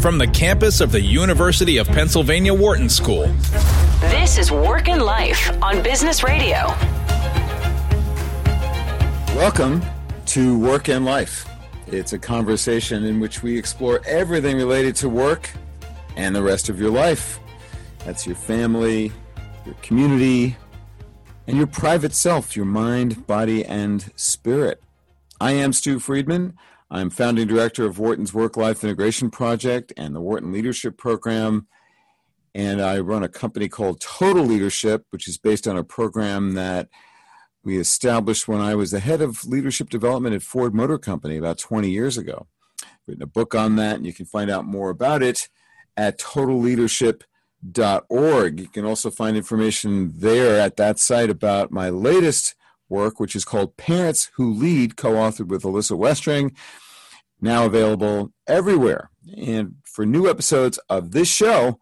from the campus of the University of Pennsylvania Wharton School. This is Work and Life on Business Radio. Welcome to Work and Life. It's a conversation in which we explore everything related to work and the rest of your life. That's your family, your community, and your private self, your mind, body, and spirit. I am Stew Friedman. I'm founding director of Wharton's Work Life Integration Project and the Wharton Leadership Program. And I run a company called Total Leadership, which is based on a program that we established when I was the head of leadership development at Ford Motor Company about 20 years ago. I've written a book on that, and you can find out more about it at totalleadership.org. You can also find information there at that site about my latest work, which is called Parents Who Lead, co authored with Alyssa Westring, now available everywhere. And for new episodes of this show,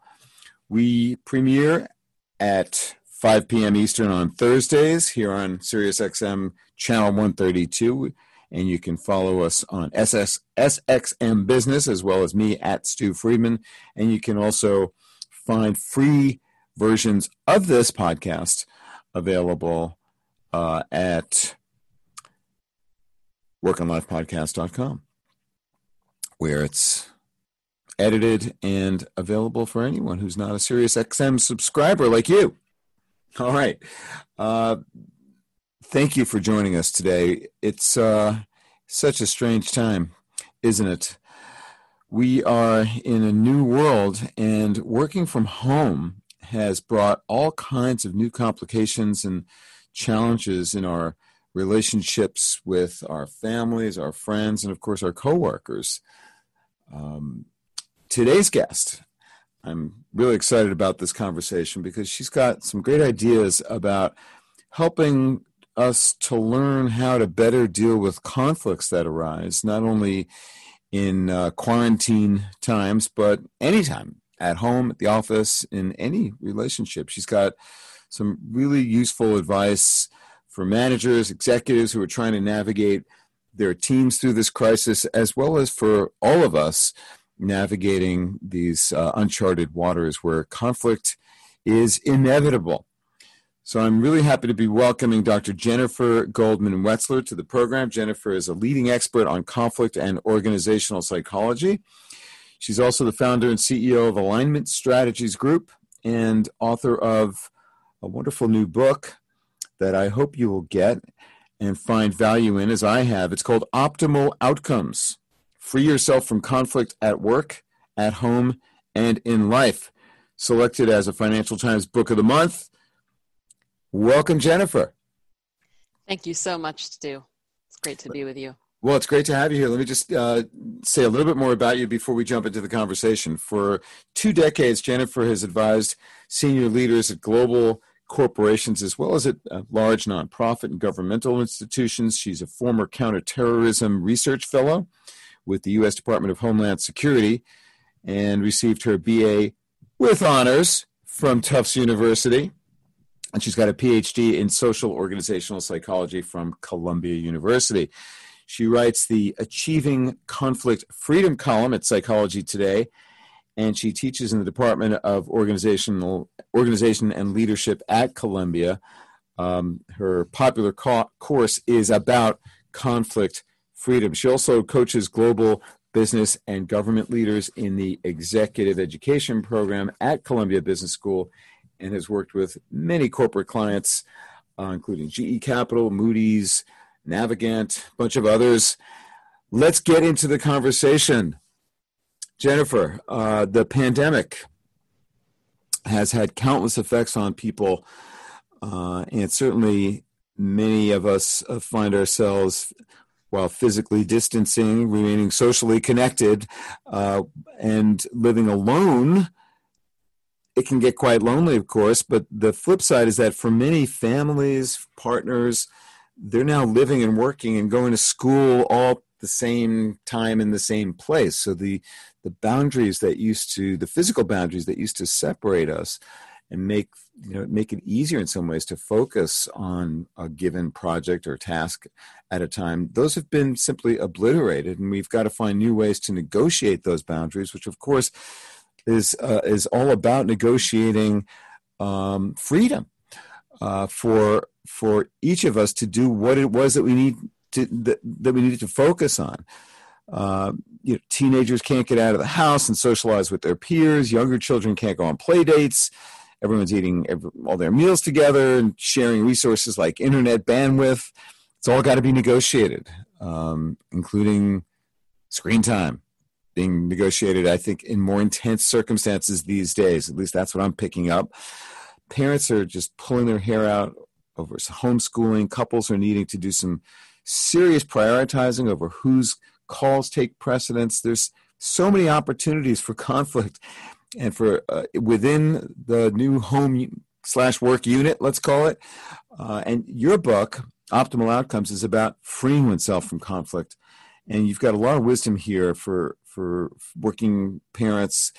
we premiere at 5 p.m. Eastern on Thursdays here on SiriusXM channel 132. And you can follow us on SS, SXM Business as well as me at Stew Friedman. And you can also find free versions of this podcast available uh, at workandlifepodcast.com, where it's edited and available for anyone who's not a SiriusXM subscriber like you. All right. Uh, thank you for joining us today. It's uh, such a strange time, isn't it? We are in a new world, and working from home has brought all kinds of new complications and challenges in our relationships with our families, our friends, and of course our coworkers. Um, today's guest, I'm really excited about this conversation because she's got some great ideas about helping us to learn how to better deal with conflicts that arise, not only in uh, quarantine times, but anytime at home, at the office, in any relationship. She's got some really useful advice for managers, executives who are trying to navigate their teams through this crisis, as well as for all of us navigating these uh, uncharted waters where conflict is inevitable. So I'm really happy to be welcoming Dr. Jennifer Goldman Wetzler to the program. Jennifer is a leading expert on conflict and organizational psychology. She's also the founder and CEO of Alignment Strategies Group and author of a wonderful new book that I hope you will get and find value in, as I have. It's called Optimal Outcomes Free Yourself from Conflict at Work, at Home, and in Life. Selected as a Financial Times Book of the Month. Welcome, Jennifer. Thank you so much, Stu. It's great to be with you. Well, it's great to have you here. Let me just uh, say a little bit more about you before we jump into the conversation. For two decades, Jennifer has advised senior leaders at global corporations as well as at uh, large nonprofit and governmental institutions. She's a former counterterrorism research fellow with the U.S. Department of Homeland Security and received her BA with honors from Tufts University. And she's got a PhD in social organizational psychology from Columbia University. She writes the Achieving Conflict Freedom column at Psychology Today and she teaches in the Department of Organizational Organization and Leadership at Columbia. Um, her popular co- course is about conflict freedom. She also coaches global business and government leaders in the executive education program at Columbia Business School and has worked with many corporate clients, uh, including GE Capital, Moody's, Navigant, a bunch of others. Let's get into the conversation. Jennifer, uh, the pandemic has had countless effects on people, uh, and certainly many of us uh, find ourselves, while physically distancing, remaining socially connected, uh, and living alone. It can get quite lonely, of course, but the flip side is that for many families, partners, they're now living and working and going to school all the same time in the same place. So the the boundaries that used to the physical boundaries that used to separate us and make you know make it easier in some ways to focus on a given project or task at a time those have been simply obliterated and we've got to find new ways to negotiate those boundaries which of course is uh, is all about negotiating um, freedom uh, for for each of us to do what it was that we need to that, that we needed to focus on uh, you know, teenagers can't get out of the house and socialize with their peers. Younger children can't go on play dates. Everyone's eating every, all their meals together and sharing resources like internet bandwidth. It's all got to be negotiated, um, including screen time being negotiated, I think, in more intense circumstances these days. At least that's what I'm picking up. Parents are just pulling their hair out over homeschooling. Couples are needing to do some serious prioritizing over whose calls take precedence. There's so many opportunities for conflict and for uh, within the new home slash work unit, let's call it. Uh, and your book, Optimal Outcomes, is about freeing oneself from conflict. And you've got a lot of wisdom here for for working parents,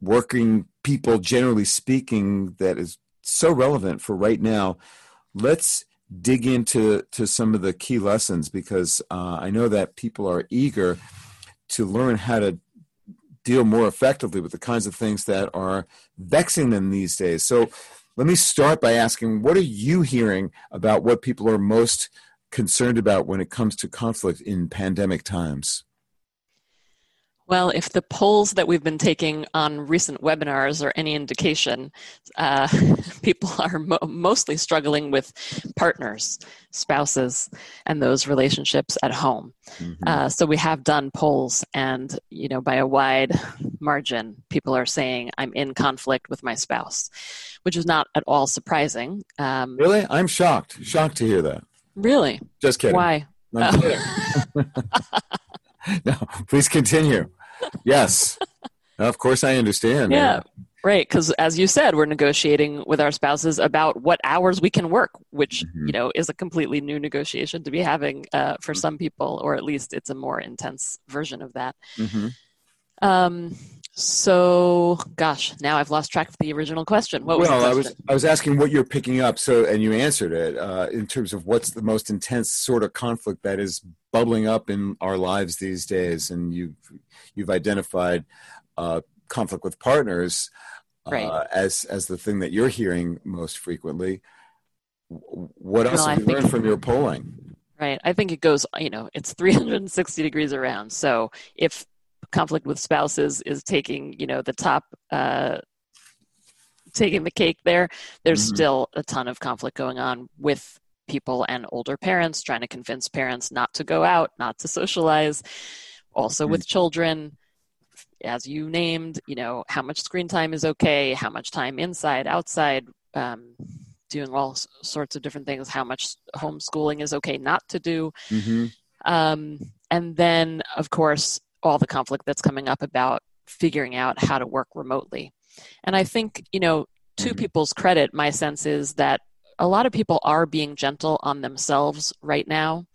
working people, generally speaking, that is so relevant for right now. Let's dig into to some of the key lessons because uh, I know that people are eager to learn how to deal more effectively with the kinds of things that are vexing them these days. So let me start by asking what are you hearing about what people are most concerned about when it comes to conflict in pandemic times? Well, if the polls that we've been taking on recent webinars are any indication, uh, people are mo- mostly struggling with partners, spouses, and those relationships at home. Mm-hmm. Uh, so we have done polls, and you know, by a wide margin, people are saying, "I'm in conflict with my spouse," which is not at all surprising. Um, really, I'm shocked. Shocked to hear that. Really? Just kidding. Why? Oh. no, please continue yes. Of course, I understand. Yeah. yeah. Right, because as you said, we're negotiating with our spouses about what hours we can work, which mm-hmm. you know is a completely new negotiation to be having uh, for mm-hmm. some people, or at least it's a more intense version of that. Mm-hmm. Um, so, gosh, now I've lost track of the original question. What was well, I was I was asking what you're picking up. So, and you answered it uh, in terms of what's the most intense sort of conflict that is bubbling up in our lives these days, and you've you've identified uh, conflict with partners uh, right. as as the thing that you're hearing most frequently. What else well, have you learned from your polling? Right. I think it goes, you know, it's 360 degrees around. So if conflict with spouses is taking, you know, the top, uh, taking the cake there, there's mm-hmm. still a ton of conflict going on with people and older parents trying to convince parents not to go out, not to socialize. Also mm-hmm. with children, as you named, you know, how much screen time is okay, how much time inside, outside, um, doing all sorts of different things, how much homeschooling is okay not to do. Mm-hmm. Um, and then, of course, all the conflict that's coming up about figuring out how to work remotely. And I think, you know, to mm-hmm. people's credit, my sense is that a lot of people are being gentle on themselves right now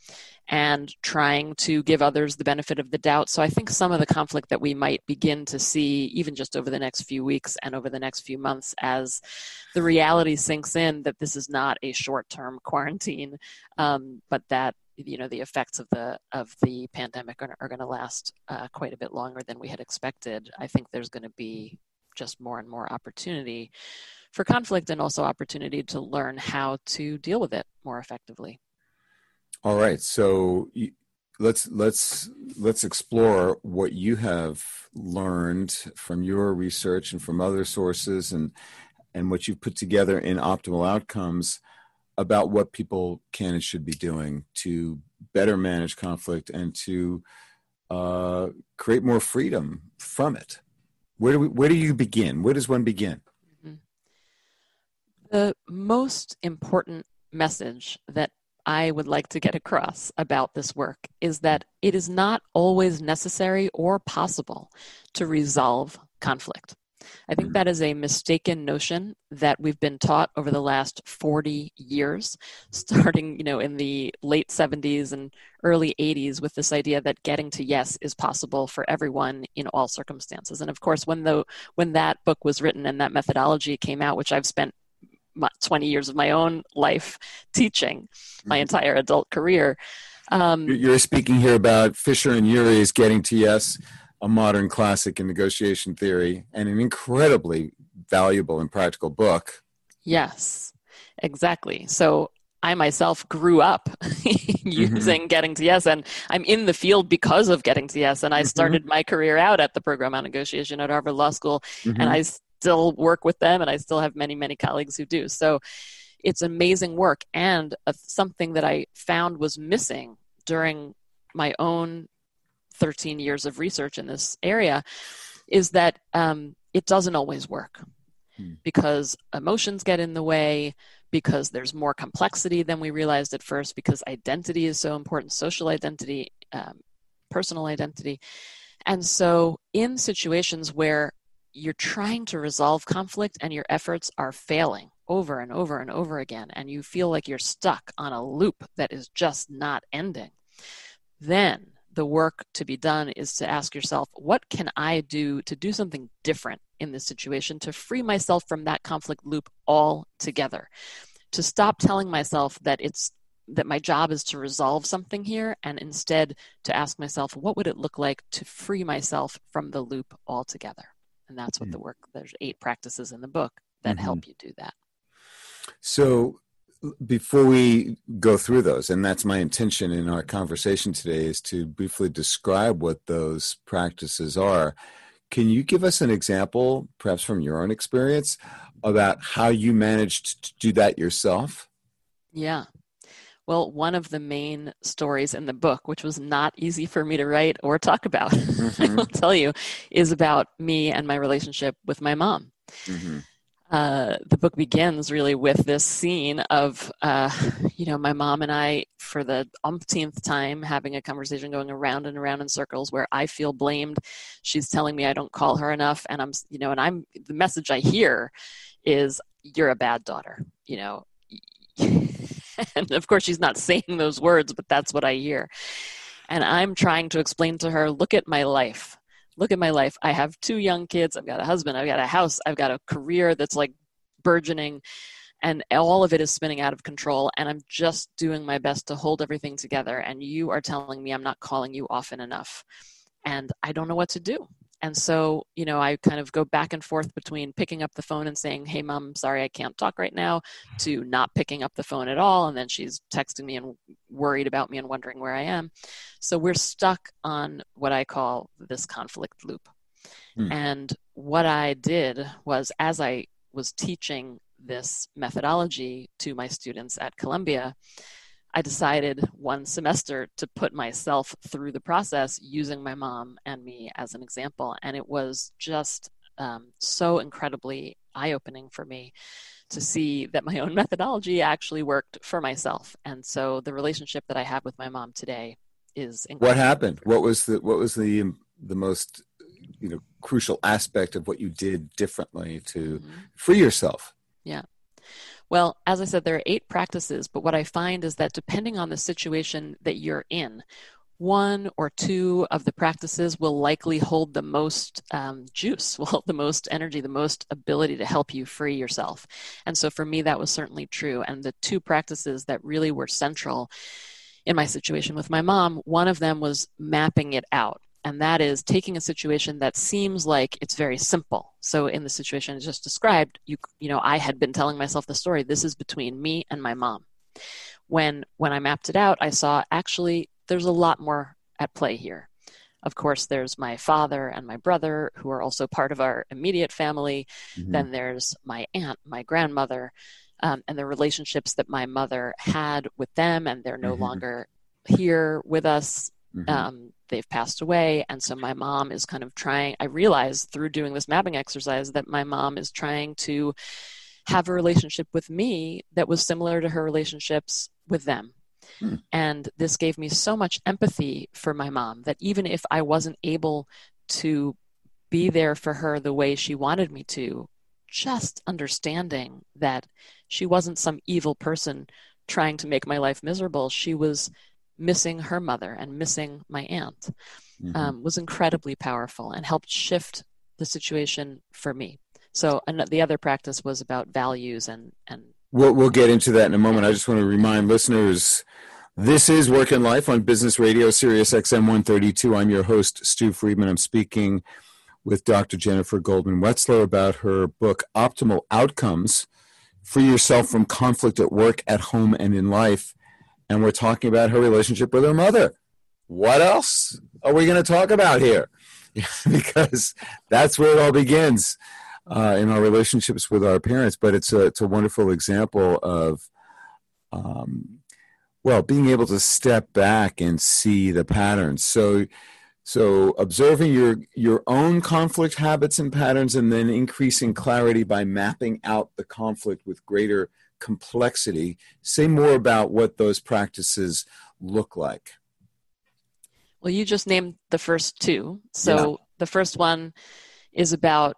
and trying to give others the benefit of the doubt. So I think some of the conflict that we might begin to see, even just over the next few weeks and over the next few months, as the reality sinks in that this is not a short term quarantine, um, but that you know the effects of the of the pandemic are, are going to last uh, quite a bit longer than we had expected. I think there's going to be just more and more opportunity for conflict and also opportunity to learn how to deal with it more effectively. All right, so let's let's let's explore what you have learned from your research and from other sources and and what you've put together in optimal outcomes about what people can and should be doing to better manage conflict and to uh, create more freedom from it. Where do we, where do you begin? Where does one begin? The most important message that I would like to get across about this work is that it is not always necessary or possible to resolve conflict. I think Mhm. that is a mistaken notion that we've been taught over the last 40 years, starting, you know, in the late 70s and early 80s with this idea that getting to yes is possible for everyone in all circumstances. And of course, when the when that book was written and that methodology came out, which I've spent my, 20 years of my own life teaching, my Mhm. entire adult career, um, You're- speaking here about Fisher and Ury's Getting to Yes, a modern classic in negotiation theory, and an incredibly valuable and practical book. Yes, exactly. So I myself grew up using Getting to Yes, and I'm in the field because of Getting to Yes. And I Mhm. started my career out at the program on negotiation at Harvard Law School, Mhm. and I still work with them, and I still have many, many colleagues who do. So it's amazing work, and uh, something that I found was missing during my own 13 years of research in this area is that um, it doesn't always work Hmm. because emotions get in the way because there's more complexity than we realized at first because identity is so important social identity um, personal identity and so in situations where you're trying to resolve conflict and your efforts are failing over and over and over again and you feel like you're stuck on a loop that is just not ending then the work to be done is to ask yourself, what can I do to do something different in this situation to free myself from that conflict loop altogether? To stop telling myself that it's that my job is to resolve something here and instead to ask myself, what would it look like to free myself from the loop altogether? And that's what Mm. the work, there's eight practices in the book that Mhm. help you do that. So, before we go through those, and that's my intention in our conversation today, is to briefly describe what those practices are. Can you give us an example, perhaps from your own experience, about how you managed to do that yourself? Yeah. Well, one of the main stories in the book, which was not easy for me to write or talk about, I Mhm. will tell you, is about me and my relationship with my mom. Mhm. Uh, the book begins really with this scene of, uh, you know, my mom and I, for the umpteenth time, having a conversation going around and around in circles where I feel blamed. She's telling me I don't call her enough, and I'm, you know, and I'm the message I hear is, "You're a bad daughter," you know. and of course, she's not saying those words, but that's what I hear. And I'm trying to explain to her, look at my life. Look at my life. I have two young kids. I've got a husband. I've got a house. I've got a career that's like burgeoning. And all of it is spinning out of control. And I'm just doing my best to hold everything together. And you are telling me I'm not calling you often enough. And I don't know what to do. And so, you know, I kind of go back and forth between picking up the phone and saying, Hey, mom, sorry, I can't talk right now, to not picking up the phone at all. And then she's texting me and worried about me and wondering where I am. So we're stuck on what I call this conflict loop. Hmm. And what I did was, as I was teaching this methodology to my students at Columbia, I decided one semester to put myself through the process using my mom and me as an example. And it was just um, so incredibly eye opening for me to see that my own methodology actually worked for myself. And so the relationship that I have with my mom today is What happened? What was the what was the the most you know crucial aspect of what you did differently to Mhm. free yourself? Well, as I said, there are eight practices, but what I find is that depending on the situation that you're in, one or two of the practices will likely hold the most um, juice, will hold the most energy, the most ability to help you free yourself. And so for me, that was certainly true. And the two practices that really were central in my situation with my mom, one of them was mapping it out. And that is taking a situation that seems like it's very simple. So in the situation I just described, you you know, I had been telling myself the story. This is between me and my mom. When when I mapped it out, I saw actually there's a lot more at play here. Of course, there's my father and my brother who are also part of our immediate family. Mhm. Then there's my aunt, my grandmother, um, and the relationships that my mother had with them, and they're no Mhm. longer here with us. Mhm. Um, they've passed away, and so my mom is kind of trying. I realized through doing this mapping exercise that my mom is trying to have a relationship with me that was similar to her relationships with them. Hmm. And this gave me so much empathy for my mom that even if I wasn't able to be there for her the way she wanted me to, just understanding that she wasn't some evil person trying to make my life miserable. She was missing her mother and missing my aunt mm-hmm. um, was incredibly powerful and helped shift the situation for me. So and the other practice was about values and and we'll we'll get into that in a moment. I just want to remind listeners this is Work and Life on Business Radio, Sirius XM 132. I'm your host, Stew Friedman. I'm speaking with Dr. Jennifer Goldman Wetzler about her book, Optimal Outcomes Free Yourself from Conflict at Work, at Home, and in Life. And we're talking about her relationship with her mother. What else are we going to talk about here? because that's where it all begins uh, in our relationships with our parents. But it's a, it's a wonderful example of. Um, well, being able to step back and see the patterns. So, so observing your your own conflict habits and patterns, and then increasing clarity by mapping out the conflict with greater complexity. Say more about what those practices look like. Well, you just named the first two. So yeah. the first one is about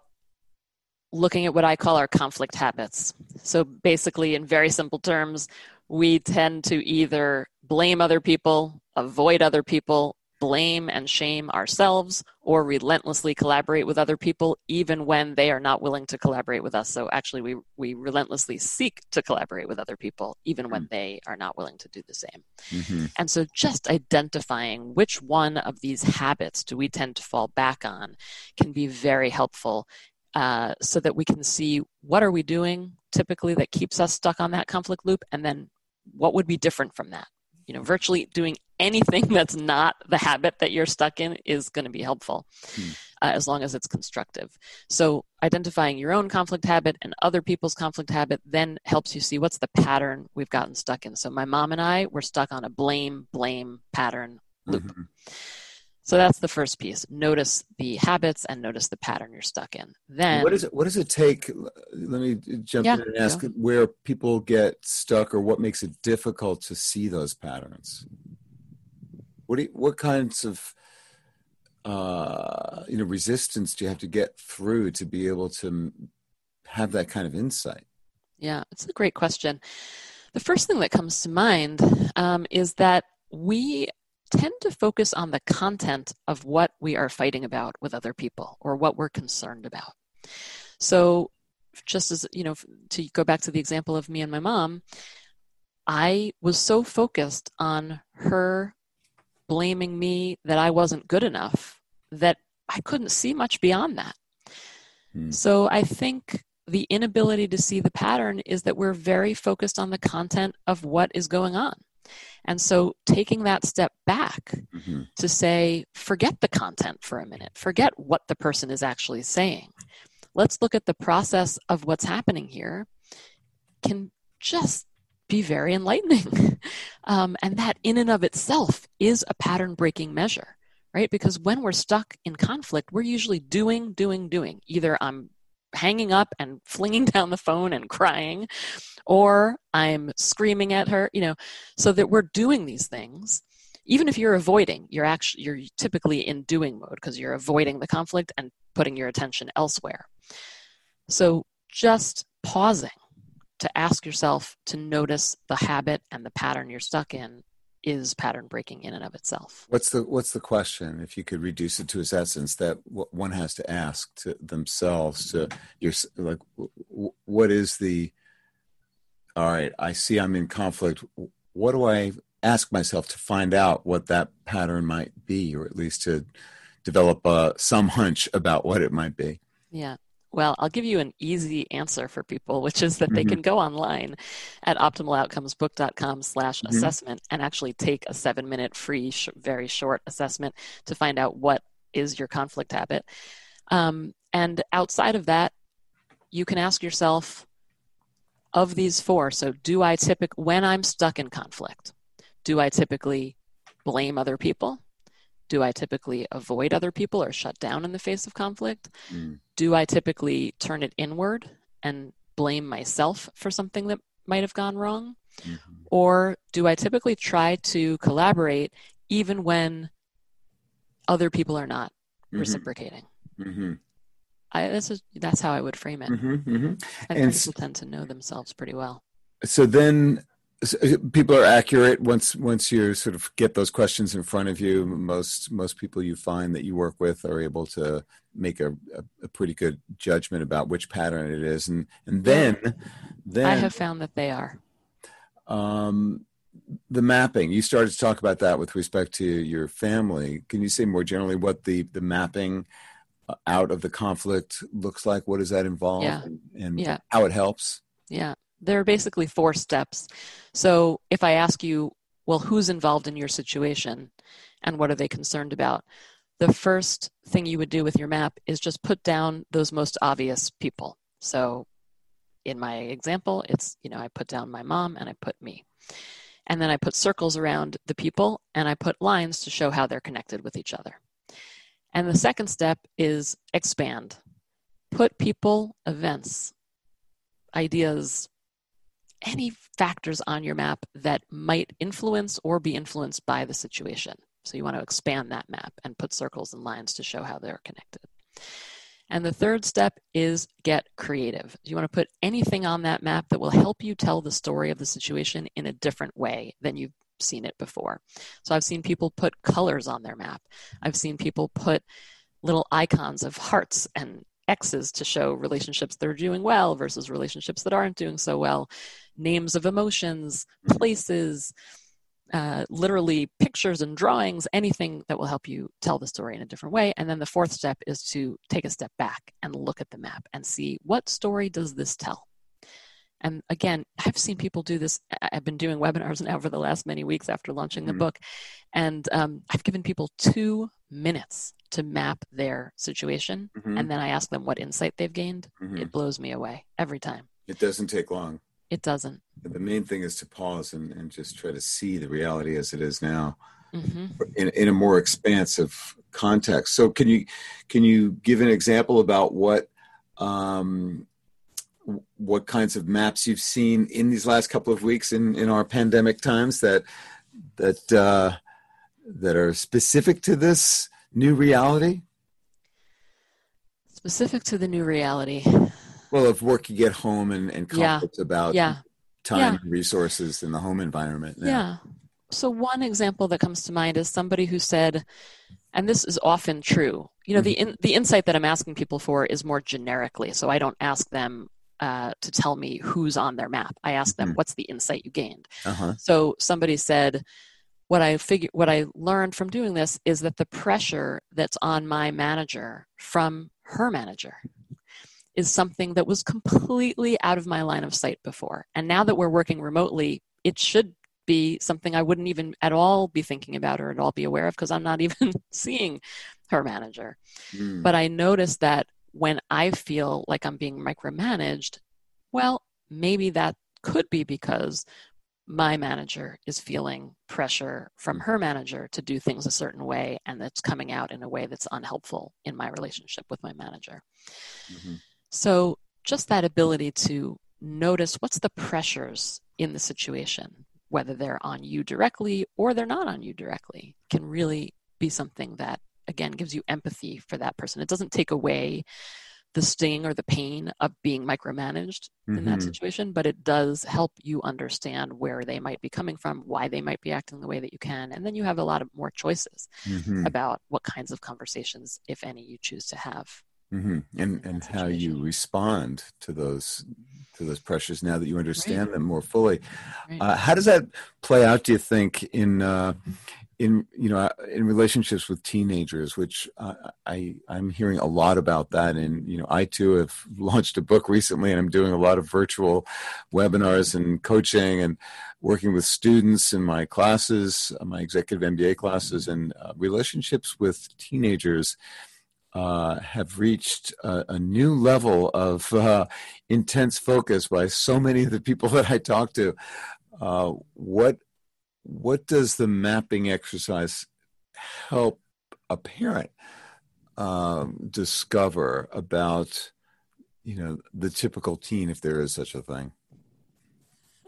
looking at what I call our conflict habits. So basically, in very simple terms, we tend to either blame other people, avoid other people, blame and shame ourselves, or relentlessly collaborate with other people, even when they are not willing to collaborate with us. So actually, we, we relentlessly seek to collaborate with other people, even when mm. they are not willing to do the same. Mm-hmm. And so just identifying which one of these habits do we tend to fall back on can be very helpful uh, so that we can see what are we doing typically that keeps us stuck on that conflict loop and then what would be different from that you know virtually doing anything that's not the habit that you're stuck in is going to be helpful hmm. uh, as long as it's constructive so identifying your own conflict habit and other people's conflict habit then helps you see what's the pattern we've gotten stuck in so my mom and i were stuck on a blame blame pattern loop mm-hmm. So that's the first piece. Notice the habits and notice the pattern you're stuck in. Then what does it what does it take? Let me jump yeah, in and ask where people get stuck or what makes it difficult to see those patterns. What you, what kinds of uh, you know resistance do you have to get through to be able to have that kind of insight? Yeah, it's a great question. The first thing that comes to mind um, is that we tend to focus on the content of what we are fighting about with other people or what we're concerned about. So, just as, you know, to go back to the example of me and my mom, I was so focused on her blaming me that I wasn't good enough that I couldn't see much beyond that. Hmm. So, I think the inability to see the pattern is that we're very focused on the content of what is going on. And so taking that step back mm-hmm. to say, forget the content for a minute, forget what the person is actually saying. Let's look at the process of what's happening here, can just be very enlightening. um, and that, in and of itself, is a pattern breaking measure, right? Because when we're stuck in conflict, we're usually doing, doing, doing. Either I'm hanging up and flinging down the phone and crying, or I'm screaming at her, you know, so that we're doing these things. Even if you're avoiding, you're actually you're typically in doing mode because you're avoiding the conflict and putting your attention elsewhere. So just pausing to ask yourself to notice the habit and the pattern you're stuck in is pattern breaking in and of itself. What's the what's the question? If you could reduce it to its essence, that one has to ask to themselves to your like, what is the all right, I see I'm in conflict. What do I ask myself to find out what that pattern might be, or at least to develop uh, some hunch about what it might be? Yeah. Well, I'll give you an easy answer for people, which is that mm-hmm. they can go online at optimaloutcomesbook.com slash mm-hmm. assessment and actually take a seven minute free, sh- very short assessment to find out what is your conflict habit. Um, and outside of that, you can ask yourself, of these four, so do I typically, when I'm stuck in conflict, do I typically blame other people? Do I typically avoid other people or shut down in the face of conflict? Mm. Do I typically turn it inward and blame myself for something that might have gone wrong? Mm-hmm. Or do I typically try to collaborate even when other people are not mm-hmm. reciprocating? Mm-hmm. I, this is that's how I would frame it. Mhm, mhm. I And think s- people tend to know themselves pretty well. So then people are accurate once once you sort of get those questions in front of you. Most most people you find that you work with are able to make a, a, a pretty good judgment about which pattern it is, and and then then I have found that they are. um, the mapping. You started to talk about that with respect to your family. Can you say more generally what the the mapping uh, out of the conflict looks like? What does that involve? Yeah. And, and Yeah. how it helps? Yeah, there are basically four steps. So if I ask you, well, who's involved in your situation and what are they concerned about? The first thing you would do with your map is just put down those most obvious people. So in my example, it's, you know, I put down my mom and I put me. And then I put circles around the people and I put lines to show how they're connected with each other. And the second step is expand. Put people, events, ideas, any factors on your map that might influence or be influenced by the situation. So you want to expand that map and put circles and lines to show how they're connected. And the third step is get creative. You want to put anything on that map that will help you tell the story of the situation in a different way than you've seen it before. So I've seen people put colors on their map. I've seen people put little icons of hearts and X's to show relationships that are doing well versus relationships that aren't doing so well, names of emotions, places, uh, literally pictures and drawings, anything that will help you tell the story in a different way. And then the fourth step is to take a step back and look at the map and see what story does this tell. And again, I've seen people do this. I've been doing webinars now for the last many weeks after launching the Mhm. book. And um, I've given people two minutes to map their situation. Mhm. And then I ask them what insight they've gained. Mhm. It blows me away every time. It doesn't take long. It doesn't. The main thing is to pause and, and just try to see the reality as it is now hmm in, in a more expansive context. So can you can you give an example about what um, what kinds of maps you've seen in these last couple of weeks in, in our pandemic times that that uh, that are specific to this new reality? Specific to the new reality. Well, of working at home and, and Yeah. conflicts about Yeah. time Yeah. and resources in the home environment. Yeah. So, one example that comes to mind is somebody who said, and this is often true, you know, the, in, the insight that I'm asking people for is more generically. So, I don't ask them uh, to tell me who's on their map. I ask them, Mhm. what's the insight you gained? Uh-huh. So, somebody said, what I figure, what I learned from doing this is that the pressure that's on my manager from her manager is something that was completely out of my line of sight before. And now that we're working remotely, it should be something I wouldn't even at all be thinking about or at all be aware of because I'm not even seeing her manager. Mm. But I noticed that when I feel like I'm being micromanaged, well, maybe that could be because my manager is feeling pressure from her manager to do things a certain way and that's coming out in a way that's unhelpful in my relationship with my manager. Mhm. So, just that ability to notice what's the pressures in the situation, whether they're on you directly or they're not on you directly, can really be something that, again, gives you empathy for that person. It doesn't take away the sting or the pain of being micromanaged in that Mhm. situation, but it does help you understand where they might be coming from, why they might be acting the way that you can. And then you have a lot of more choices Mhm. about what kinds of conversations, if any, you choose to have. hmm And and how you respond to those to those pressures now that you understand them more fully. Right. Uh, how does that play out? Do you think in uh, in you know in relationships with teenagers, which uh, I I'm hearing a lot about that, and you know I too have launched a book recently, and I'm doing a lot of virtual webinars and coaching and working with students in my classes, uh, my executive MBA classes, and uh, relationships with teenagers uh, have reached a, a new level of uh, intense focus by so many of the people that I talk to. What what does the mapping exercise help a parent um, discover about you know the typical teen, if there is such a thing?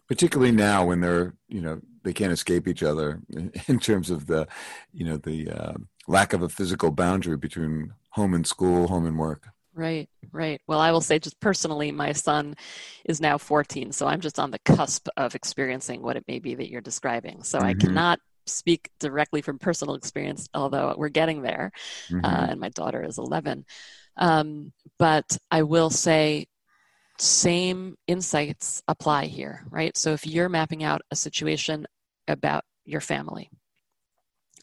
Particularly now when they're you know they can't escape each other in terms of the you know the uh, lack of a physical boundary between home and school, home and work. Right, right. Well, I will say just personally, my son is now 14, so I'm just on the cusp of experiencing what it may be that you're describing. So mm-hmm. I cannot speak directly from personal experience, although we're getting there, mm-hmm. uh, and my daughter is 11. Um, but I will say, same insights apply here, right? So if you're mapping out a situation about your family,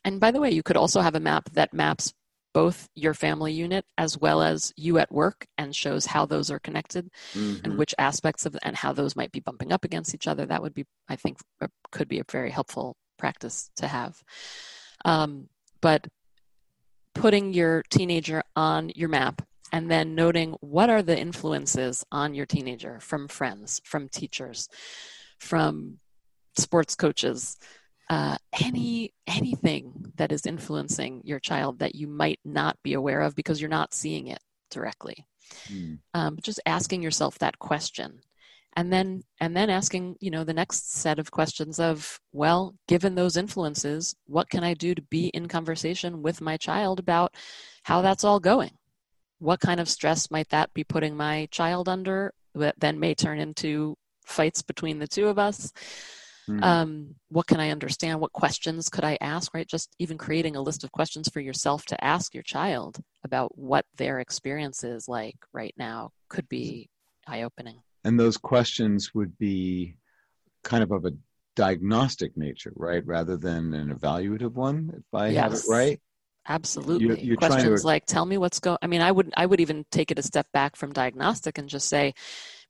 and by the way, you could also have a map that maps both your family unit as well as you at work and shows how those are connected mm-hmm. and which aspects of and how those might be bumping up against each other that would be i think could be a very helpful practice to have um, but putting your teenager on your map and then noting what are the influences on your teenager from friends from teachers from sports coaches uh, any anything that is influencing your child that you might not be aware of because you're not seeing it directly. Mm. um, just asking yourself that question. And then and then asking you know the next set of questions of well given those influences what can i do to be in conversation with my child about how that's all going? What kind of stress might that be putting my child under that then may turn into fights between the two of us Mm. Um, what can I understand? What questions could I ask? Right? Just even creating a list of questions for yourself to ask your child about what their experience is like right now could be eye opening. And those questions would be kind of of a diagnostic nature, right? Rather than an evaluative one, if I yes. have it right. Absolutely. You're, you're Questions to... like, tell me what's going. I mean, I would I would even take it a step back from diagnostic and just say,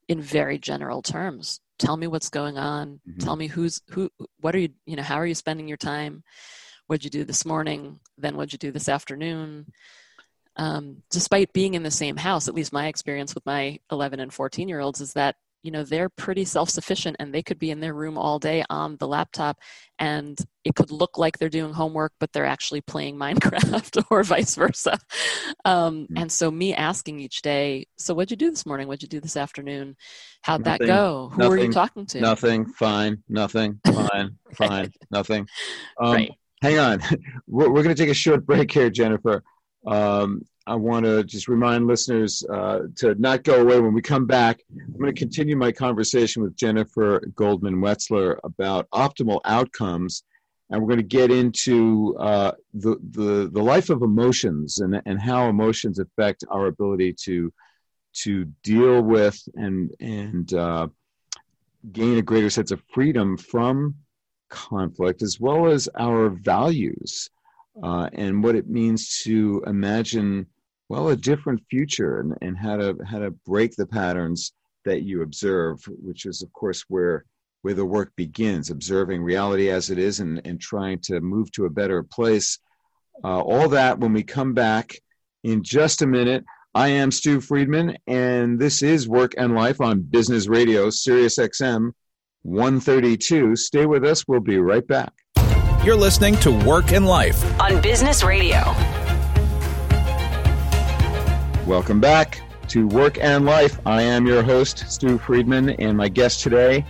in very general terms, tell me what's going on. Mm-hmm. tell me who's who what are you you know how are you spending your time? What'd you do this morning? Then what'd you do this afternoon? Um, despite being in the same house at least my experience with my 11 and 14 year olds is that you know they're pretty self-sufficient and they could be in their room all day on the laptop and it could look like they're doing homework but they're actually playing minecraft or vice versa. Um, mm-hmm. and so me asking each day so what'd you do this morning? What'd you do this afternoon? How'd nothing, that go? Who nothing, are you talking to? Nothing. Fine. Nothing. Fine. Fine. Nothing. Um, right. hang on. We're, we're going to take a short break here jennifer. Um, I want to just remind listeners uh, to not go away when we come back. I'm going to continue my conversation with Jennifer Goldman Wetzler about optimal outcomes, and we're going to get into uh, the, the the life of emotions and and how emotions affect our ability to to deal with and and uh, gain a greater sense of freedom from conflict, as well as our values. Uh, and what it means to imagine well a different future and, and how to how to break the patterns that you observe which is of course where where the work begins observing reality as it is and, and trying to move to a better place. Uh, all that when we come back in just a minute. I am stew friedman and this is work and life on business radio sirius xm 132 stay with us. We'll be right back. You're listening to work and life on business radio Welcome back to Work and Life. I am your host, Stew Friedman, and my guest today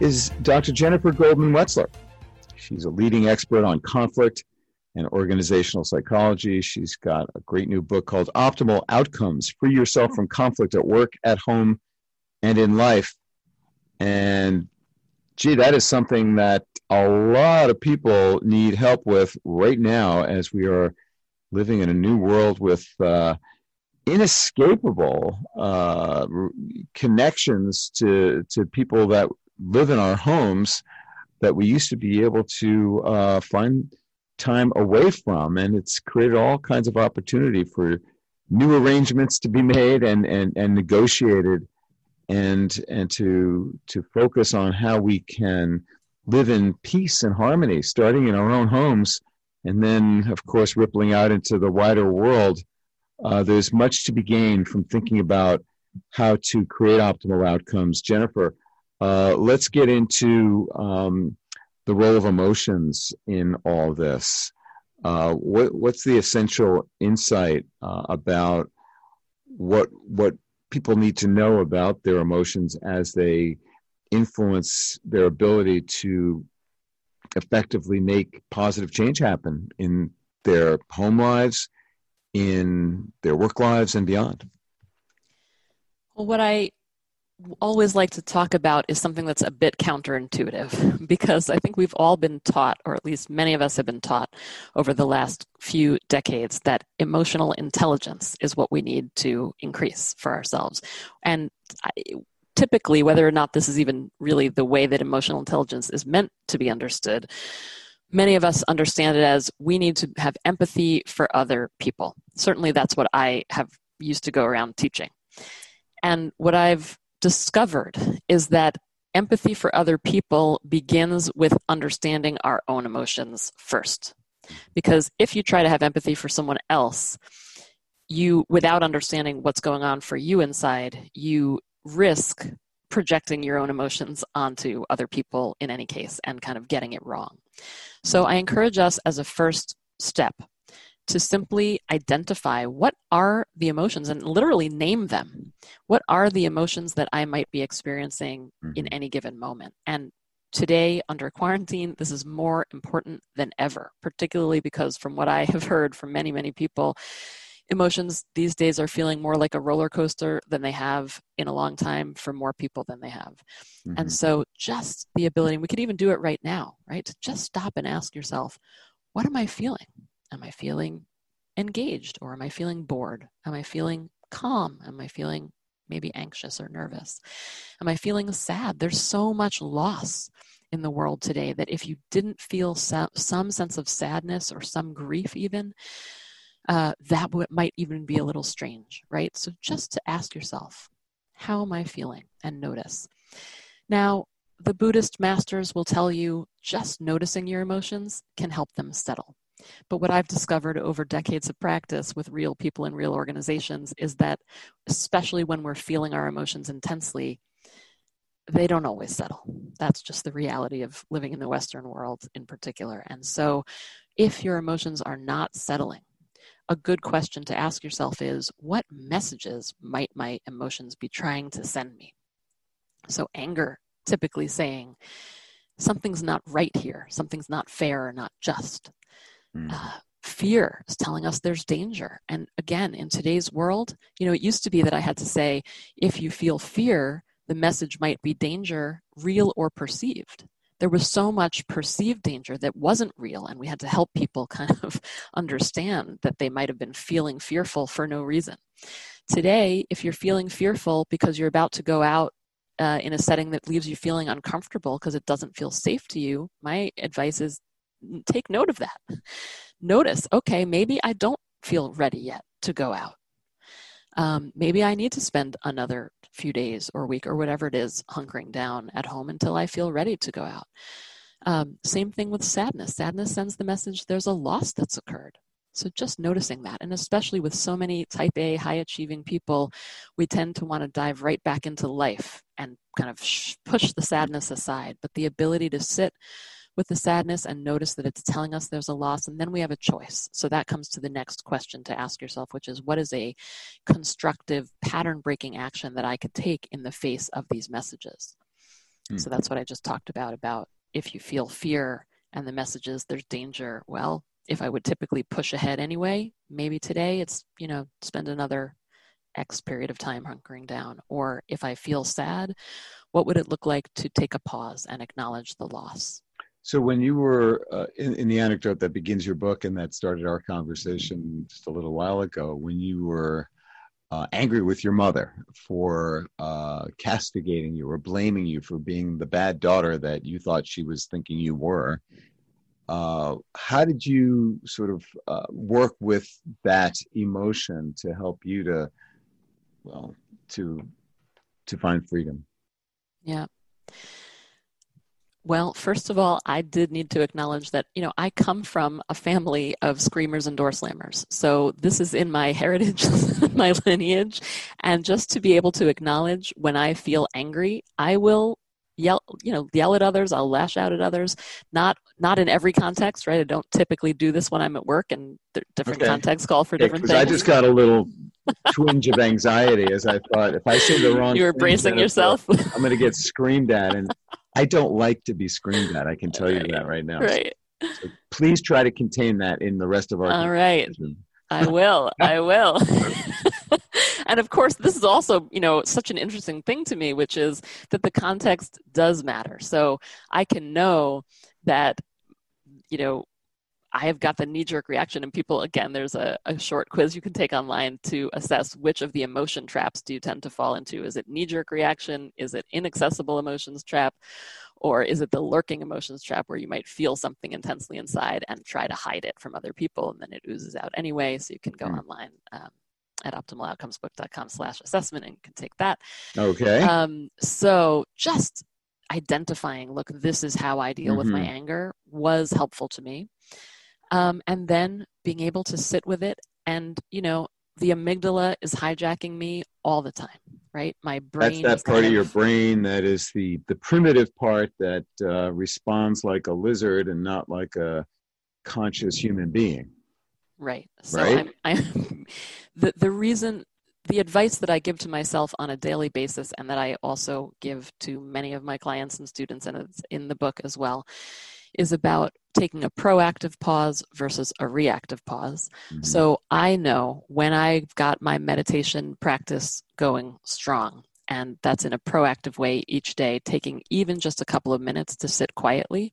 is Dr. Jennifer Goldman Wetzler. She's a leading expert on conflict and organizational psychology. She's got a great new book called Optimal Outcomes Free Yourself from Conflict at Work, at Home, and in Life. And gee, that is something that a lot of people need help with right now as we are living in a new world with. Uh, inescapable uh, connections to to people that live in our homes that we used to be able to uh, find time away from, and it's created all kinds of opportunity for new arrangements to be made and and and negotiated, and and to to focus on how we can live in peace and harmony, starting in our own homes, and then of course rippling out into the wider world uh, there's much to be gained from thinking about how to create optimal outcomes. Jennifer, uh, let's get into um, the role of emotions in all this. Uh, what, what's the essential insight uh, about what what people need to know about their emotions as they influence their ability to effectively make positive change happen in their home lives in their work lives and beyond? Well, what I always like to talk about is something that's a bit counterintuitive because I think we've all been taught, or at least many of us have been taught over the last few decades, that emotional intelligence is what we need to increase for ourselves. And I, typically, whether or not this is even really the way that emotional intelligence is meant to be understood, many of us understand it as we need to have empathy for other people. Certainly, that's what I have used to go around teaching. And what I've discovered is that empathy for other people begins with understanding our own emotions first. Because if you try to have empathy for someone else, you, without understanding what's going on for you inside, you risk projecting your own emotions onto other people in any case and kind of getting it wrong. So I encourage us as a first step to simply identify what are the emotions and literally name them. What are the emotions that I might be experiencing mm-hmm. in any given moment? And today, under quarantine, this is more important than ever, particularly because, from what I have heard from many, many people, emotions these days are feeling more like a roller coaster than they have in a long time for more people than they have. Mm-hmm. And so, just the ability, we could even do it right now, right? To just stop and ask yourself, what am I feeling? Am I feeling engaged or am I feeling bored? Am I feeling calm? Am I feeling maybe anxious or nervous? Am I feeling sad? There's so much loss in the world today that if you didn't feel some sense of sadness or some grief, even, uh, that w- might even be a little strange, right? So just to ask yourself, how am I feeling? And notice. Now, the Buddhist masters will tell you just noticing your emotions can help them settle. But what I've discovered over decades of practice with real people in real organizations is that, especially when we're feeling our emotions intensely, they don't always settle. That's just the reality of living in the Western world in particular. And so, if your emotions are not settling, a good question to ask yourself is what messages might my emotions be trying to send me? So, anger typically saying, something's not right here, something's not fair or not just. Mm. Uh, fear is telling us there's danger. And again, in today's world, you know, it used to be that I had to say, if you feel fear, the message might be danger, real or perceived. There was so much perceived danger that wasn't real, and we had to help people kind of understand that they might have been feeling fearful for no reason. Today, if you're feeling fearful because you're about to go out uh, in a setting that leaves you feeling uncomfortable because it doesn't feel safe to you, my advice is take note of that. Notice, okay, maybe I don't feel ready yet to go out. Um, maybe I need to spend another few days or week or whatever it is hunkering down at home until I feel ready to go out. Um, same thing with sadness. Sadness sends the message there's a loss that's occurred. So just noticing that, and especially with so many type A high achieving people, we tend to want to dive right back into life and kind of push the sadness aside. But the ability to sit with the sadness and notice that it's telling us there's a loss, and then we have a choice. So that comes to the next question to ask yourself, which is what is a constructive pattern breaking action that I could take in the face of these messages? Hmm. So that's what I just talked about about if you feel fear and the messages there's danger, well, if I would typically push ahead anyway, maybe today it's, you know, spend another X period of time hunkering down. Or if I feel sad, what would it look like to take a pause and acknowledge the loss? So when you were uh, in, in, the anecdote that begins your book and that started our conversation just a little while ago, when you were uh, angry with your mother for uh, castigating you or blaming you for being the bad daughter that you thought she was thinking you were, uh, how did you sort of uh, work with that emotion to help you to, well, to to find freedom? Yeah. Well, first of all, I did need to acknowledge that, you know, I come from a family of screamers and door slammers. So this is in my heritage, my lineage. And just to be able to acknowledge when I feel angry, I will yell you know yell at others i'll lash out at others not not in every context right i don't typically do this when i'm at work and different okay. contexts call for different things i just got a little twinge of anxiety as i thought if i say the wrong you were bracing yourself i'm going to get screamed at and I don't like to be screamed at. I can tell right. you that right now. Right. So please try to contain that in the rest of our. All right. I will. I will. and of course, this is also, you know, such an interesting thing to me, which is that the context does matter. So I can know that, you know, I have got the knee jerk reaction, and people, again, there's a, a short quiz you can take online to assess which of the emotion traps do you tend to fall into. Is it knee jerk reaction? Is it inaccessible emotions trap? Or is it the lurking emotions trap where you might feel something intensely inside and try to hide it from other people and then it oozes out anyway? So you can go mm. online um, at optimaloutcomesbook.com slash assessment and you can take that. Okay. Um, so just identifying, look, this is how I deal mm-hmm. with my mm-hmm. anger was helpful to me um, and then being able to sit with it and you know the amygdala is hijacking me all the time right? My brain that's that part of your brain that is the the primitive part that uh, responds like a lizard and not like a conscious human being. Right. So right? I'm, I'm the, the reason the advice that I give to myself on a daily basis and that I also give to many of my clients and students, and it's in the book as well, is about taking a proactive pause versus a reactive pause. Mm-hmm. So I know when I've got my meditation practice going strong, and that's in a proactive way each day, taking even just a couple of minutes to sit quietly,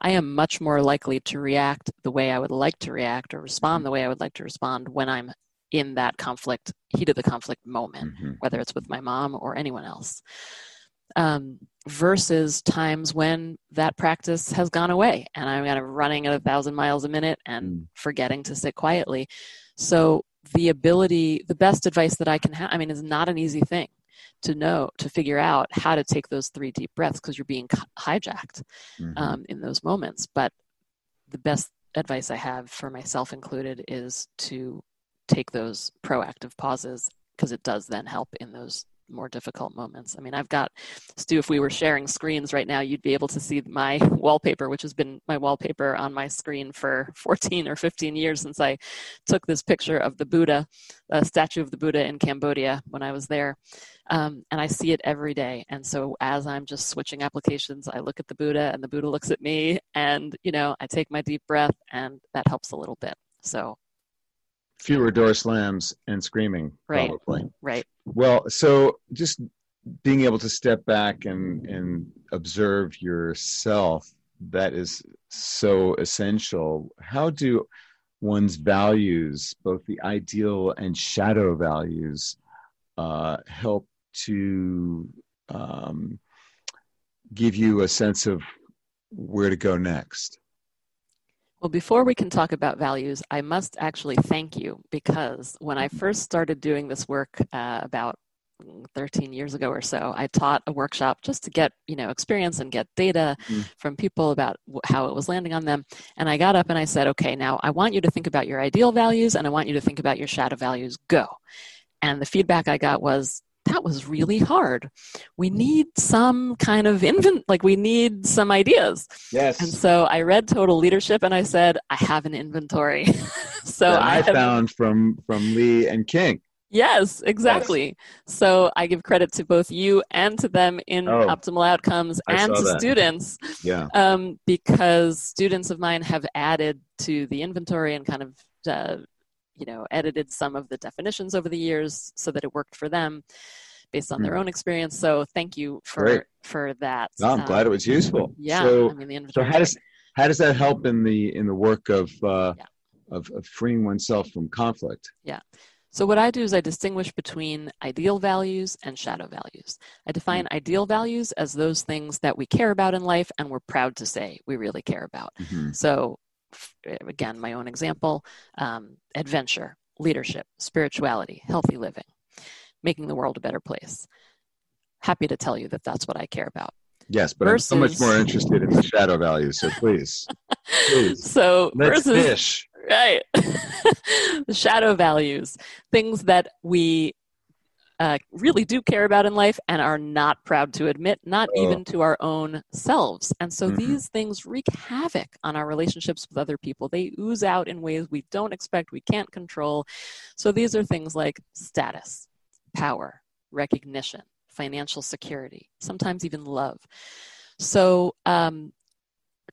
I am much more likely to react the way I would like to react or respond the way I would like to respond when I'm in that conflict, heat of the conflict moment, mm-hmm. whether it's with my mom or anyone else um, versus times when that practice has gone away and I'm kind of running at a thousand miles a minute and mm. forgetting to sit quietly. So the ability, the best advice that I can have, I mean, is not an easy thing to know, to figure out how to take those three deep breaths because you're being hijacked mm-hmm. um, in those moments. But the best advice I have for myself included is to take those proactive pauses because it does then help in those more difficult moments. I mean, I've got, Stew, if we were sharing screens right now, you'd be able to see my wallpaper, which has been my wallpaper on my screen for 14 or 15 years since I took this picture of the Buddha, a statue of the Buddha in Cambodia when I was there. Um, and I see it every day. And so as I'm just switching applications, I look at the Buddha and the Buddha looks at me and, you know, I take my deep breath and that helps a little bit. So fewer door slams and screaming right probably. right well so just being able to step back and and observe yourself that is so essential. How do one's values both the ideal and shadow values uh, help to um, give you a sense of where to go next well, before we can talk about values, I must actually thank you because when I first started doing this work uh, about 13 years ago or so, I taught a workshop just to get you know experience and get data mm. from people about how it was landing on them. And I got up and I said, okay, now I want you to think about your ideal values and I want you to think about your shadow values. Go. And the feedback I got was, that was really hard. We need some kind of invent, like we need some ideas. Yes. And so I read Total Leadership and I said, I have an inventory. so I, I have, found from from Lee and King. Yes, exactly. Yes. So I give credit to both you and to them in oh, optimal outcomes I and to that. students. Yeah. Um, because students of mine have added to the inventory and kind of uh, you know edited some of the definitions over the years so that it worked for them based on their hmm. own experience so thank you for Great. for that no, i'm um, glad it was useful yeah so, I mean, so how does how does that help in the in the work of uh yeah. of, of freeing oneself from conflict yeah so what I do is I distinguish between ideal values and shadow values. I define mm-hmm. ideal values as those things that we care about in life and we're proud to say we really care about. Mm-hmm. So again, my own example um, adventure, leadership, spirituality, healthy living, making the world a better place. Happy to tell you that that's what I care about. Yes, but versus... I'm so much more interested in the shadow values. So please, please. So let's versus, fish. Right. the shadow values, things that we uh, really do care about in life and are not proud to admit, not oh. even to our own selves. And so mm-hmm. these things wreak havoc on our relationships with other people. They ooze out in ways we don't expect, we can't control. So these are things like status, power, recognition, financial security, sometimes even love. So um,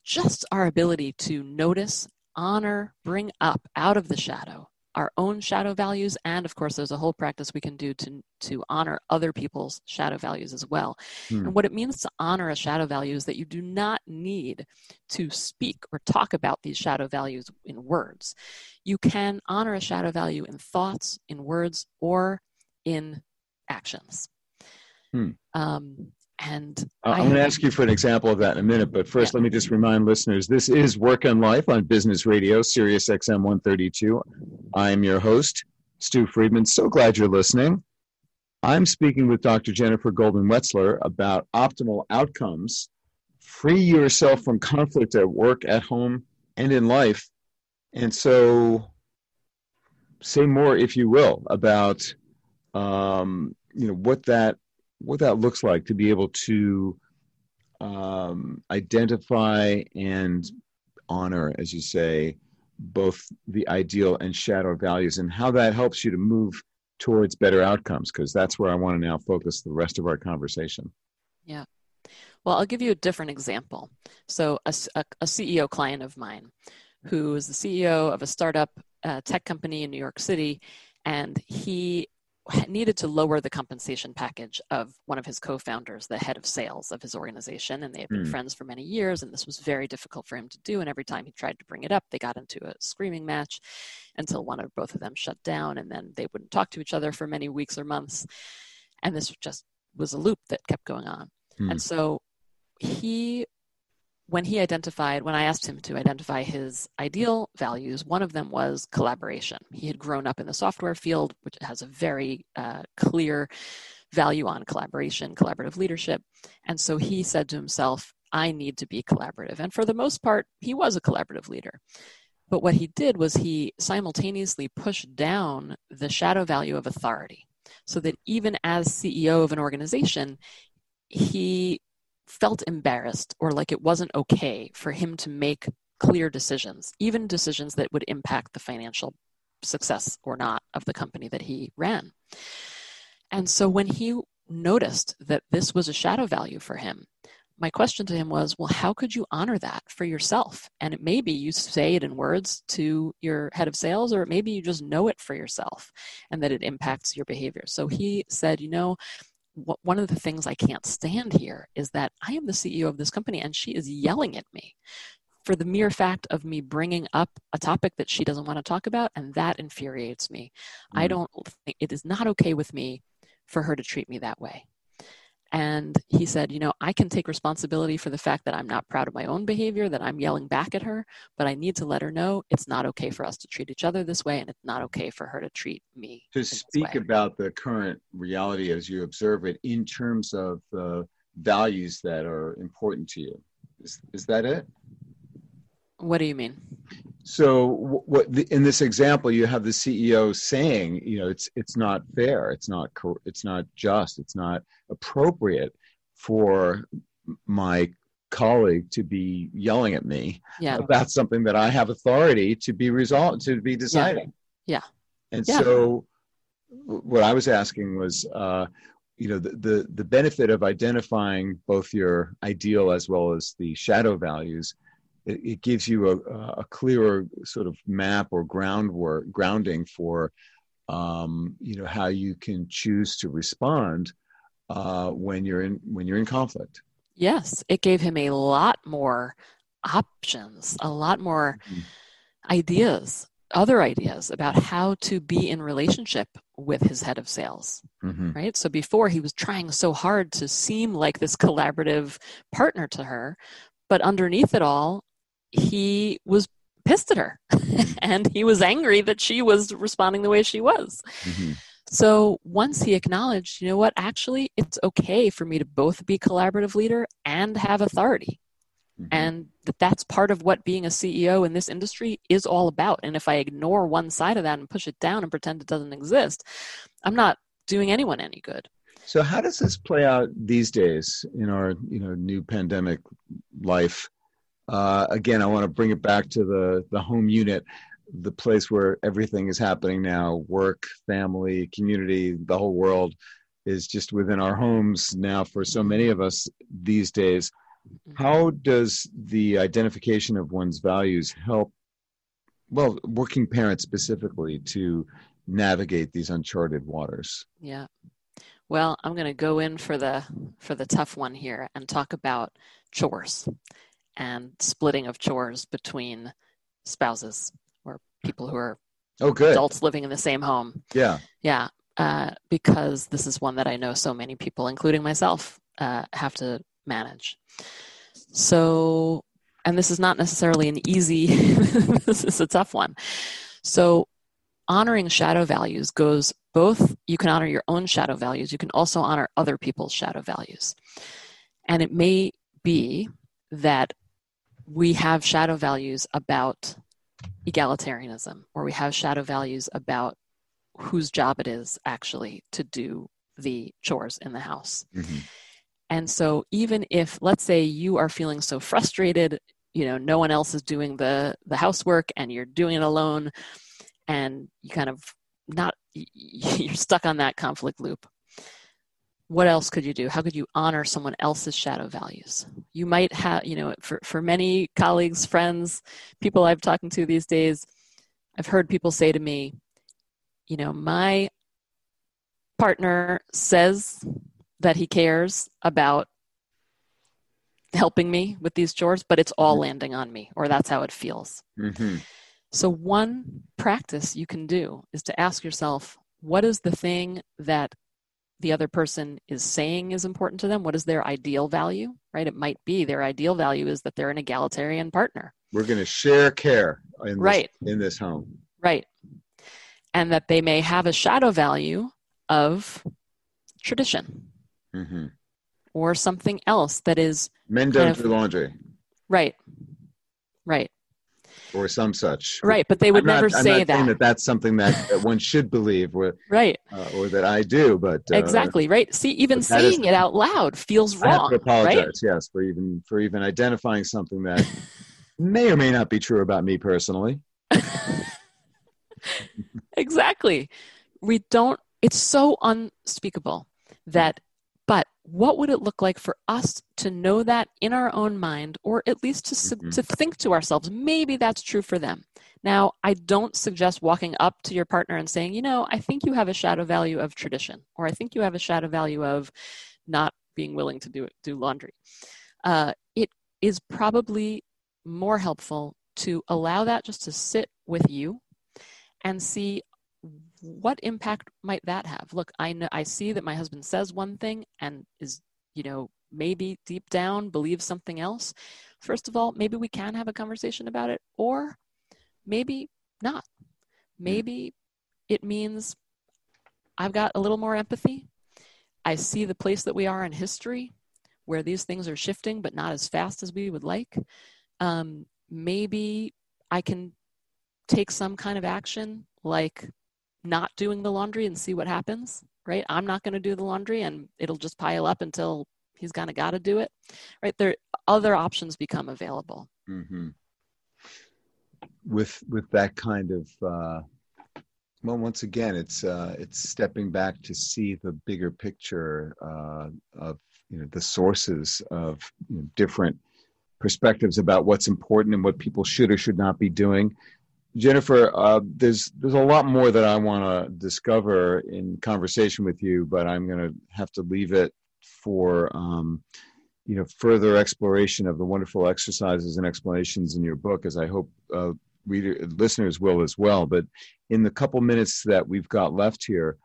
just our ability to notice, honor, bring up out of the shadow our own shadow values, and of course, there's a whole practice we can do to to honor other people's shadow values as well. Hmm. And what it means to honor a shadow value is that you do not need to speak or talk about these shadow values in words. You can honor a shadow value in thoughts, in words, or in actions. Hmm. Um, and uh, I'm going to ask you for an example of that in a minute, but first, yeah. let me just remind listeners this is Work and Life on Business Radio, Sirius XM 132. I'm your host, Stew Friedman. So glad you're listening. I'm speaking with Dr. Jennifer Goldman-Wetzler about optimal outcomes. Free yourself from conflict at work, at home, and in life. And so, say more, if you will, about um, you know what that what that looks like to be able to um, identify and honor, as you say, both the ideal and shadow values, and how that helps you to move towards better outcomes. Because that's where I want to now focus the rest of our conversation. Yeah. Well, I'll give you a different example. So, a, a, a CEO client of mine who is the CEO of a startup uh, tech company in New York City, and he needed to lower the compensation package of one of his co-founders, the head of sales of his organization, and they had been mm. friends for many years, and this was very difficult for him to do. And every time he tried to bring it up, they got into a screaming match until one or both of them shut down, and then they wouldn't talk to each other for many weeks or months. And this just was a loop that kept going on. Mm. And so he when he identified, when I asked him to identify his ideal values, one of them was collaboration. He had grown up in the software field, which has a very uh, clear value on collaboration, collaborative leadership. And so he said to himself, I need to be collaborative. And for the most part, he was a collaborative leader. But what he did was he simultaneously pushed down the shadow value of authority so that even as CEO of an organization, he felt embarrassed or like it wasn't okay for him to make clear decisions, even decisions that would impact the financial success or not of the company that he ran. And so when he noticed that this was a shadow value for him, my question to him was, well, how could you honor that for yourself? And it maybe you say it in words to your head of sales, or maybe you just know it for yourself and that it impacts your behavior. So he said, you know, one of the things I can't stand here is that I am the CEO of this company and she is yelling at me for the mere fact of me bringing up a topic that she doesn't want to talk about, and that infuriates me. Mm. I don't think it is not okay with me for her to treat me that way. And he said, You know, I can take responsibility for the fact that I'm not proud of my own behavior, that I'm yelling back at her, but I need to let her know it's not okay for us to treat each other this way, and it's not okay for her to treat me. To speak about the current reality as you observe it in terms of the values that are important to you. Is, is that it? What do you mean? So, what the, in this example, you have the CEO saying, you know, it's it's not fair, it's not it's not just, it's not appropriate for my colleague to be yelling at me yeah. about something that I have authority to be resolved to be deciding. Yeah. yeah. And yeah. so, what I was asking was, uh, you know, the, the the benefit of identifying both your ideal as well as the shadow values it, it gives you a, a, clearer sort of map or groundwork grounding for um, you know how you can choose to respond uh, when you're in when you're in conflict. Yes, it gave him a lot more options, a lot more mm-hmm. ideas, other ideas about how to be in relationship with his head of sales. Mm-hmm. Right? So before he was trying so hard to seem like this collaborative partner to her, but underneath it all, he was pissed at her and he was angry that she was responding the way she was. Mm-hmm. So once he acknowledged, you know what, actually, it's okay for me to both be collaborative leader and have authority. Mm-hmm. And that that's part of what being a CEO in this industry is all about. And if I ignore one side of that and push it down and pretend it doesn't exist, I'm not doing anyone any good. So how does this play out these days in our, you know, new pandemic life? Uh, again, I want to bring it back to the the home unit, the place where everything is happening now: work, family, community, the whole world is just within our homes now for so many of us these days. How does the identification of one's values help well, working parents specifically to navigate these uncharted waters? Yeah. Well, I'm going to go in for the for the tough one here and talk about chores and splitting of chores between spouses or people who are Oh, good. adults living in the same home. Yeah. Yeah, uh, because this is one that I know so many people, including myself, uh, have to manage. So, and this is not necessarily an easy, this is a tough one. So, honoring shadow values goes both, you can honor your own shadow values, you can also honor other people's shadow values. And it may be that we have shadow values about egalitarianism, or we have shadow values about whose job it is actually to do the chores in the house. Mhm. And so even if let's say you are feeling so frustrated, you know, no one else is doing the the housework and you're doing it alone and you kind of not you're stuck on that conflict loop. What else could you do? How could you honor someone else's shadow values? You might have, you know, for, for many colleagues, friends, people I've talking to these days, I've heard people say to me, you know, my partner says that he cares about helping me with these chores, but it's all landing on me, or that's how it feels. hmm So, one practice you can do is to ask yourself what is the thing that the other person is saying is important to them? What is their ideal value, right? It might be their ideal value is that they're an egalitarian partner, We're going to share care in this, Right. in this home. right? And that they may have a shadow value of tradition hmm or something else that is Men don't do laundry right, right, or some such. right. But they would I'm never say not saying that. that that's something that, that one should believe right, uh, or that I do, but uh, exactly, right. See, even that is- saying it out loud feels I have wrong, to apologize, right? yes, for even for even identifying something that may or may not be true about me personally. exactly. We don't, it's so unspeakable that, what would it look like for us to know that in our own mind, or at least to, Mhm. to think to ourselves, maybe that's true for them? Now, I don't suggest walking up to your partner and saying, you know, I think you have a shadow value of tradition, or I think you have a shadow value of not being willing to do do laundry. Uh, it is probably more helpful to allow that just to sit with you and see what impact might that have? Look i know i see that my husband says one thing and is you know maybe deep down believes something else. First of all maybe we can have a conversation about it or maybe not. Maybe it means i've got a little more empathy. I see the place that we are in history where these things are shifting but not as fast as we would like. Um, maybe i can take some kind of action like not doing the laundry and see what happens right? I'm not going to do the laundry and it'll just pile up until he's kind of got to do it right? There other options become available. Hmm With with that kind of uh, well, once again, it's uh, it's stepping back to see the bigger picture uh, of you know the sources of you know, different perspectives about what's important and what people should or should not be doing. Jennifer, uh, there's there's a lot more that I want to discover in conversation with you, but I'm going to have to leave it for um, you know further exploration of the wonderful exercises and explanations in your book, as I hope uh, reader listeners will as well. But in the couple minutes that we've got left here,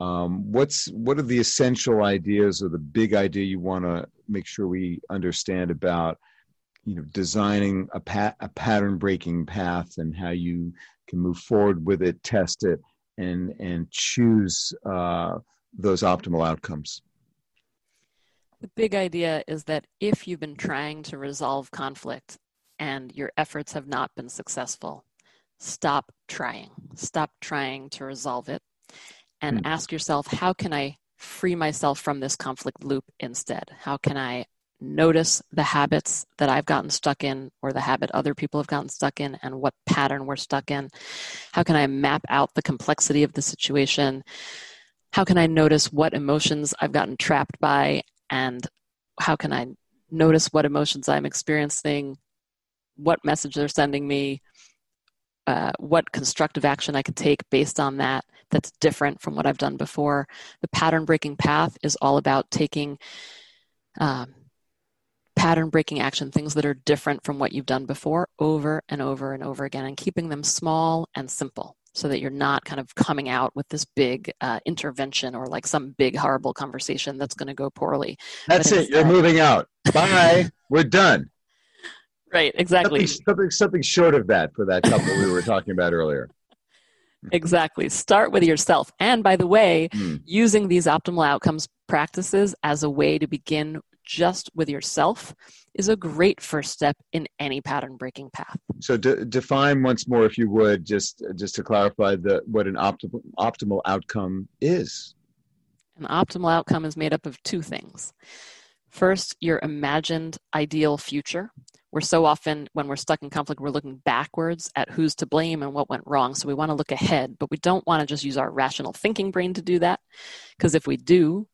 um, what's what are the essential ideas or the big idea you want to make sure we understand about you know designing a, pat, a pattern breaking path and how you can move forward with it test it and and choose uh, those optimal outcomes. The big idea is that if you've been trying to resolve conflict and your efforts have not been successful stop trying. Stop trying to resolve it and Hmm. ask yourself how can i free myself from this conflict loop instead? How can i notice the habits that I've gotten stuck in or the habit other people have gotten stuck in and what pattern we're stuck in? How can I map out the complexity of the situation? How can I notice what emotions I've gotten trapped by and how can I notice what emotions I'm experiencing, what message they're sending me, uh, what constructive action I could take based on that that's different from what I've done before. The pattern breaking path is all about taking um, pattern breaking action, things that are different from what you've done before, over and over and over again, and keeping them small and simple so that you're not kind of coming out with this big uh, intervention or like some big horrible conversation that's going to go poorly. That's it. You're moving out. Bye. We're done. Right. Exactly. Something, something, something short of that for that couple we were talking about earlier. Exactly. Start with yourself. And by the way, Mm. using these optimal outcomes practices as a way to begin just with yourself is a great first step in any pattern breaking path. So de- define once more, if you would, just just to clarify the what an optimal optimal outcome is. An optimal outcome is made up of two things. First, your imagined ideal future. We're so often, when we're stuck in conflict, we're looking backwards at who's to blame and what went wrong. So we want to look ahead, but we don't want to just use our rational thinking brain to do that. Because if we do,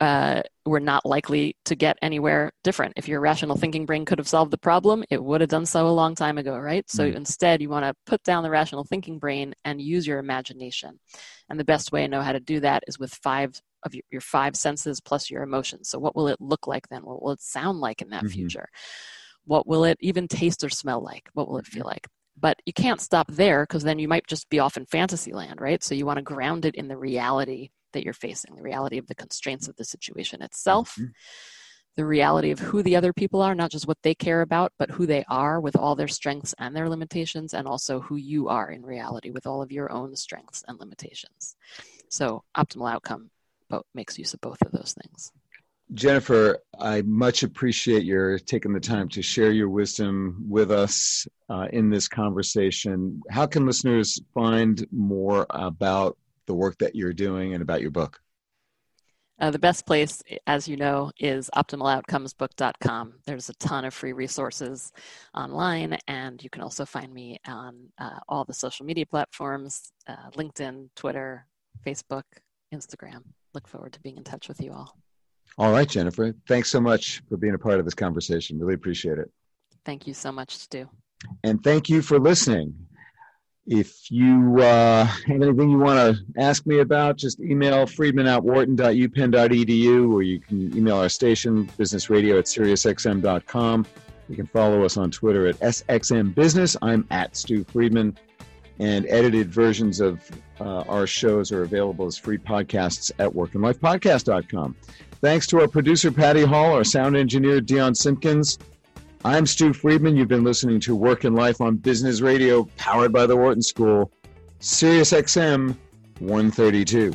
uh, we're not likely to get anywhere different. If your rational thinking brain could have solved the problem, it would have done so a long time ago, right? So Mm. instead, you want to put down the rational thinking brain and use your imagination. And the best way to know how to do that is with five of your, your five senses plus your emotions. So, what will it look like then? What will it sound like in that Mhm. future? What will it even taste or smell like? What will it feel like? But you can't stop there because then you might just be off in fantasy land, right? So, you want to ground it in the reality that you're facing, the reality of the constraints of the situation itself, Mhm. the reality of who the other people are, not just what they care about, but who they are with all their strengths and their limitations, and also who you are in reality with all of your own strengths and limitations. So, optimal outcome both makes use of both of those things. Jennifer, I much appreciate your taking the time to share your wisdom with us uh, in this conversation. How can listeners find more about the work that you're doing and about your book? Uh, the best place, as you know, is optimaloutcomesbook.com. There's a ton of free resources online, and you can also find me on uh, all the social media platforms uh, LinkedIn, Twitter, Facebook, Instagram. Look forward to being in touch with you all. All right, Jennifer. Thanks so much for being a part of this conversation. Really appreciate it. Thank you so much, Stew. And thank you for listening. If you uh, have anything you want to ask me about, just email friedman at wharton.upenn.edu or you can email our station, businessradio at siriusxm.com. You can follow us on Twitter at SXM Business. I'm at Stew Friedman. And edited versions of uh, our shows are available as free podcasts at workandlifepodcast.com. Thanks to our producer, Patty Hall, our sound engineer, Dion Simpkins. I'm Stew Friedman. You've been listening to Work and Life on Business Radio, powered by the Wharton School, Sirius XM 132.